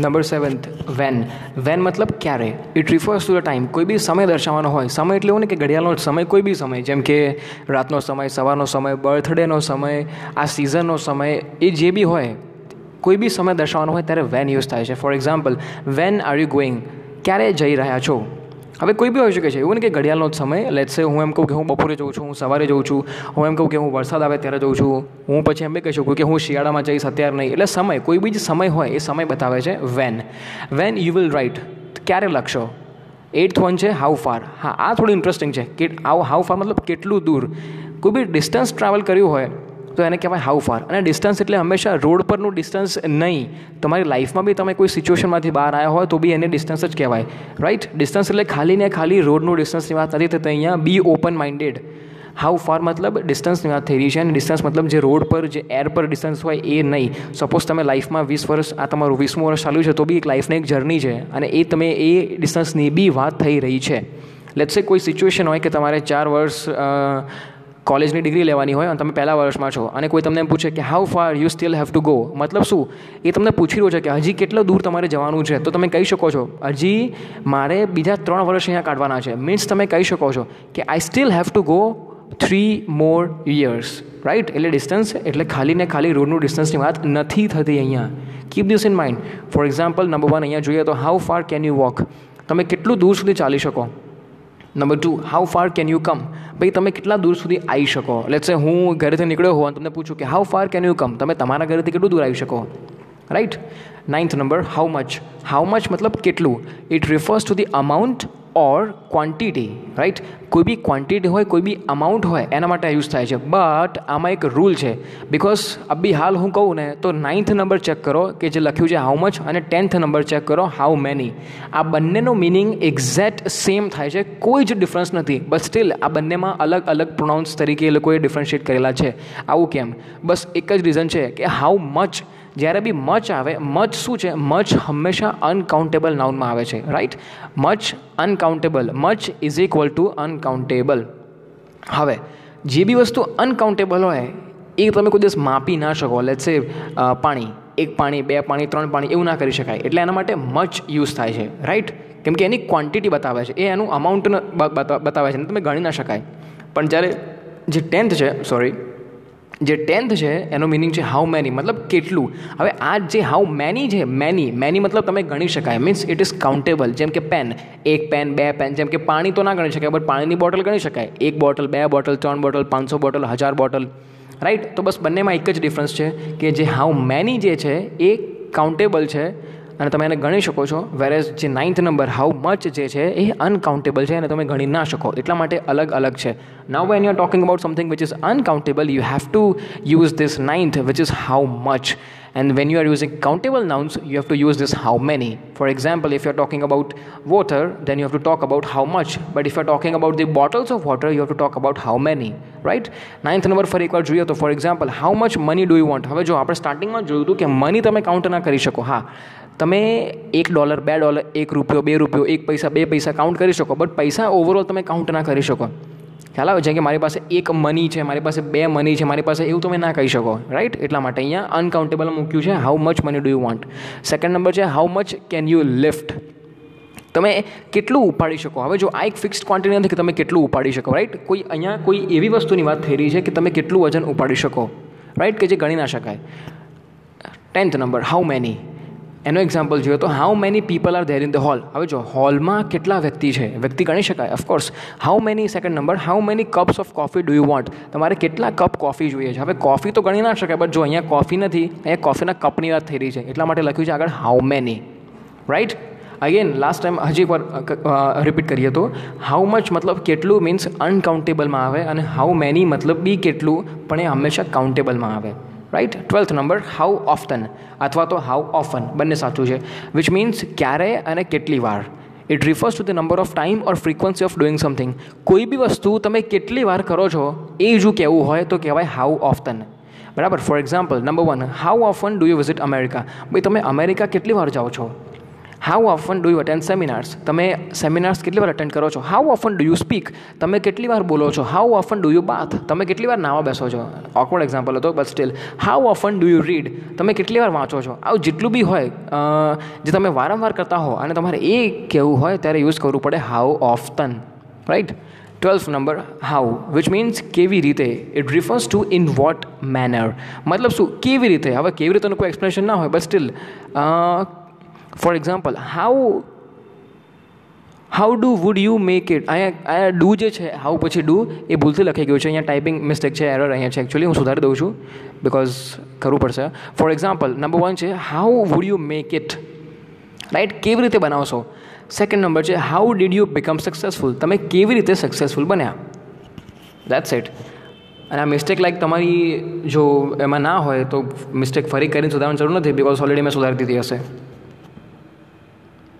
Number seventh van when મતલબ ક્યારે? It refers to the time કોઈ બી સમય દર્શાવવાનો હોય. સમય એટલે એવું ને કે ઘડિયાળનો સમય, કોઈ બી સમય. જેમ કે રાતનો સમય, સવારનો સમય, બર્થડેનો સમય, આ સિઝનનો સમય, એ જે બી હોય, કોઈ બી સમય દર્શાવવાનો હોય ત્યારે વેન યુઝ થાય છે. For example when are you going ક્યારે જઈ રહ્યા છો? હવે કોઈ બી હોઈ શકે છે. એવું ને કે ઘડિયાળનો જ સમય લેટ્સ સે હું એમ કહું કે હું બપોરે જઉં છું, હું સવારે જઉં છું, હું એમ કહું કે હું વરસાદ આવે ત્યારે જઉં છું, હું પછી એમ બી કહી શકું કે હું શિયાળામાં જઈશ અત્યારે નહીં. એટલે સમય, કોઈ બી જ સમય હોય એ સમય બતાવે છે when when you will write ક્યારે લખશો? એઇથ વન છે હાઉ ફાર હા, આ થોડું ઇન્ટરેસ્ટિંગ છે. કે, આવું હાઉ ફાર મતલબ કેટલું દૂર? કોઈ બી ડિસ્ટન્સ ટ્રાવેલ કર્યું હોય તો એને કહેવાય હાઉ ફાર અને ડિસ્ટન્સ એટલે હંમેશા રોડ પરનું ડિસ્ટન્સ નહીં. તમારી લાઈફમાં બી તમે કોઈ સિચ્યુએશનમાંથી બહાર આવ્યા હોય તો બી એને ડિસ્ટન્સ જ કહેવાય. રાઈટ ડિસ્ટન્સ એટલે ખાલી ને ખાલી રોડનું ડિસ્ટન્સની વાત નથી થતી. અહીંયા be open minded how far મતલબ ડિસ્ટન્સની વાત થઈ રહી છે. અને ડિસ્ટન્સ મતલબ જે રોડ પર, જે એર પર ડિસ્ટન્સ હોય એ નહીં. સપોઝ તમે લાઈફમાં વીસ વર્ષ, આ તમારું વીસમું વર્ષ ચાલ્યું છે તો બી એક લાઈફની એક જર્ની છે. અને એ તમે એ ડિસ્ટન્સની બી વાત થઈ રહી છે. લેટ્સ કોઈ સિચ્યુએશન હોય કે તમારે ચાર વર્ષ કોલેજની ડિગ્રી લેવાની હોય અને તમે પહેલા વર્ષમાં છો. અને કોઈ તમને પૂછે કે how far you still have to go મતલબ શું? એ તમને પૂછી રહ્યો છે કે, હજી કેટલો દૂર તમારે જવાનું છે? તો તમે કહી શકો છો, હજી મારે બીજા ત્રણ વર્ષ અહીંયા કાઢવાના છે. મીન્સ તમે કહી શકો છો કે I still have to go three more years right એટલે ડિસ્ટન્સ એટલે ખાલી ને ખાલી રોડનું ડિસ્ટન્સની વાત નથી થતી અહીંયા. Keep this in mind for example number one અહીંયા જોઈએ તો how far can you walk તમે કેટલું દૂર સુધી ચાલી શકો? Number two how far can you come ભાઈ, તમે કેટલા દૂર સુધી આવી શકો? લેટ્સ સે હું ઘરેથી નીકળ્યો હોઉં તમને પૂછું કે how far can you come તમે તમારા ઘરેથી કેટલું દૂર આવી શકો? Right ninth number how much how much મતલબ કેટલું? It refers to the amount or quantity right કોઈ બી ક્વોન્ટિટી હોય, કોઈ બી અમાઉન્ટ હોય, એના માટે યુઝ થાય છે. બટ આમાં એક રૂલ છે. બિકોઝ અબી હાલ હું કહું ને, તો નાઇન્થ નંબર ચેક કરો કે જે લખ્યું છે હાઉ મચ અને ટેન્થ નંબર ચેક કરો હાઉ મેની આ બંનેનો મિનિંગ એક્ઝેક્ટ સેમ થાય છે. કોઈ જ ડિફરન્સ નથી. બટ સ્ટીલ આ બંનેમાં અલગ અલગ પ્રોનાઉન્સ તરીકે એ લોકોએ ડિફરન્શિએટ કરેલા છે. આવું કેમ? બસ એક જ રીઝન છે કે હાઉ મચ જ્યારે બી મચ આવે, મચ શું છે? મચ હંમેશા અનકાઉન્ટેબલ નાઉનમાં આવે છે right much uncountable much is equal to uncountable હવે, જે બી વસ્તુ અનકાઉન્ટેબલ હોય, એ તમે કોઈ દિવસ માપી ના શકો. લેટ સે પાણી. એક પાણી, બે પાણી, ત્રણ પાણી, એવું ના કરી શકાય. એટલે એના માટે મચ યુઝ થાય છે રાઈટ કેમ કે એની ક્વોન્ટિટી બતાવે છે. એ એનું અમાઉન્ટ બતાવે છે. તમે ગણી ના શકાય. પણ જ્યારે, જે ટેન્થ છે સોરી જે ટેન્થ છે, એનો મિનિંગ છે હાઉ મેની મતલબ કેટલું. હવે આ જે હાઉ મેની છે મેની મેની મતલબ તમે ગણી શકાય. મીન્સ ઇટ ઇઝ કાઉન્ટેબલ જેમ કે પેન એક પેન બે પેન જેમ કે પાણી તો ના ગણી શકાય, બટ પાણીની બોટલ ગણી શકાય. એક બોટલ, બે બોટલ, ત્રણ બોટલ, પાંચસો બોટલ, હજાર બોટલ. રાઈટ તો બસ બંનેમાં એક જ ડિફરન્સ છે કે જે હાઉ મેની જે છે, એ કાઉન્ટેબલ છે અને તમે એને ગણી શકો છો વેરેઝ જે નાઇન્થ નંબર હાઉ મચ જે છે એ અનકાઉન્ટેબલ છે અને તમે ગણી ના શકો એટલા માટે અલગ અલગ છે now when you are talking about something which is uncountable you have to use this ninth which is how much and when you are using countable nouns you have to use this how many for example if you are talking about water then you have to talk about how much but if you are talking about the bottles of water you have to talk about how many right ninth number ફરી એકવાર જોઈએ તો for example how much money do you want હવે જો આપણે સ્ટાર્ટિંગમાં જોયું હતું કે મની તમે કાઉન્ટ ના કરી શકો હા તમે એક ડોલર બે ડોલર એક રૂપિયો, બે રૂપિયો, એક પૈસા, બે પૈસા કાઉન્ટ કરી શકો બટ પૈસા ઓવરઓલ તમે કાઉન્ટ ના કરી શકો. ખ્યાલ આવે? જેમ કે મારી પાસે એક મની છે, મારી પાસે બે મની છે, મારી પાસે એવું તમે ના કહી શકો રાઈટ એટલા માટે અહીંયા અનકાઉન્ટેબલ મૂક્યું છે how much money do you want second number છે how much can you lift તમે કેટલું ઉપાડી શકો? હવે જો આ એક ફિક્સ્ડ ક્વોન્ટિટી નથી કે તમે કેટલું ઉપાડી શકો રાઈટ કોઈ અહીંયા કોઈ એવી વસ્તુની વાત થઈ રહી છે કે તમે કેટલું વજન ઉપાડી શકો રાઈટ કે જે ગણી ના શકાય. ટેન્થ નંબર હાઉ મેની એનો એક્ઝામ્પલ જોઈએ તો how many people are there in the hall હવે જો હોલમાં કેટલા વ્યક્તિ છે? વ્યક્તિ ગણી શકાય of course how many second number how many cups of coffee do you want તમારે કેટલા કપ કોફી જોઈએ છે? હવે કોફી તો ગણી ના શકાય બટ જો અહીંયા કોફી નથી, અહીંયા કોફીના કપની વાત થઈ રહી છે. એટલા માટે લખ્યું છે આગળ how many right again last time હજી એકવાર રિપીટ કરીએ તો હાઉ મચ મતલબ કેટલું મીન્સ અનકાઉન્ટેબલમાં આવે, અને હાઉ મેની મતલબ બી કેટલું, પણ એ હંમેશા કાઉન્ટેબલમાં આવે. Right twelfth number how often અથવા તો હાઉ ઓફન બંને સાચું છે વિચ મીન્સ ક્યારે અને કેટલી વાર it refers to the number of time or frequency of doing something કોઈ બી વસ્તુ તમે કેટલી વાર કરો છો એ જો કહેવું હોય તો કહેવાય હાઉ ઓફટન બરાબર for example number one how often do you visit America ભાઈ તમે અમેરિકા કેટલી વાર જાઓ છો how often do you attend seminars તમે સેમિનાર્સ કેટલી વાર અટેન્ડ કરો છો? How often do you speak તમે કેટલી વાર બોલો છો? How often do you bath તમે કેટલી વાર નાવા બેસો છો? ઓકવર્ડ એક્ઝામ્પલ હતો but still how often do you read તમે કેટલી વાર વાંચો છો? આવું જેટલું બી હોય જે તમે વારંવાર કરતા હો અને તમારે એ કહેવું હોય, ત્યારે યુઝ કરવું પડે how often right twelfth number how which means કેવી રીતે? It refers to in what manner મતલબ શું? કેવી રીતે? હવે કેવી રીતેનું કોઈ એક્સપ્લેનેશન ના હોય but still for example how how do would you make it અહીંયા અહીંયા ડુ જે છે હાઉ પછી ડુ એ ભૂલથી લખાઈ ગયું છે. અહીંયા ટાઈપિંગ મિસ્ટેક છે એરર અહીંયા છે. એકચ્યુઅલી હું સુધારી દઉં છું બિકોઝ કરવું પડશે. ફોર એક્ઝામ્પલ નંબર વન છે how would you make it right કેવી રીતે બનાવશો? સેકન્ડ નંબર છે how did you become successful તમે કેવી રીતે સક્સેસફુલ બન્યા? દેટ્સ ઇટ અને આ મિસ્ટેક લાઈક તમારી જો એમાં ના હોય, તો મિસ્ટેક ફરી કરીને સુધારવાની જરૂર નથી બિકોઝ ઓલરેડી મેં સુધારી દીધી હશે.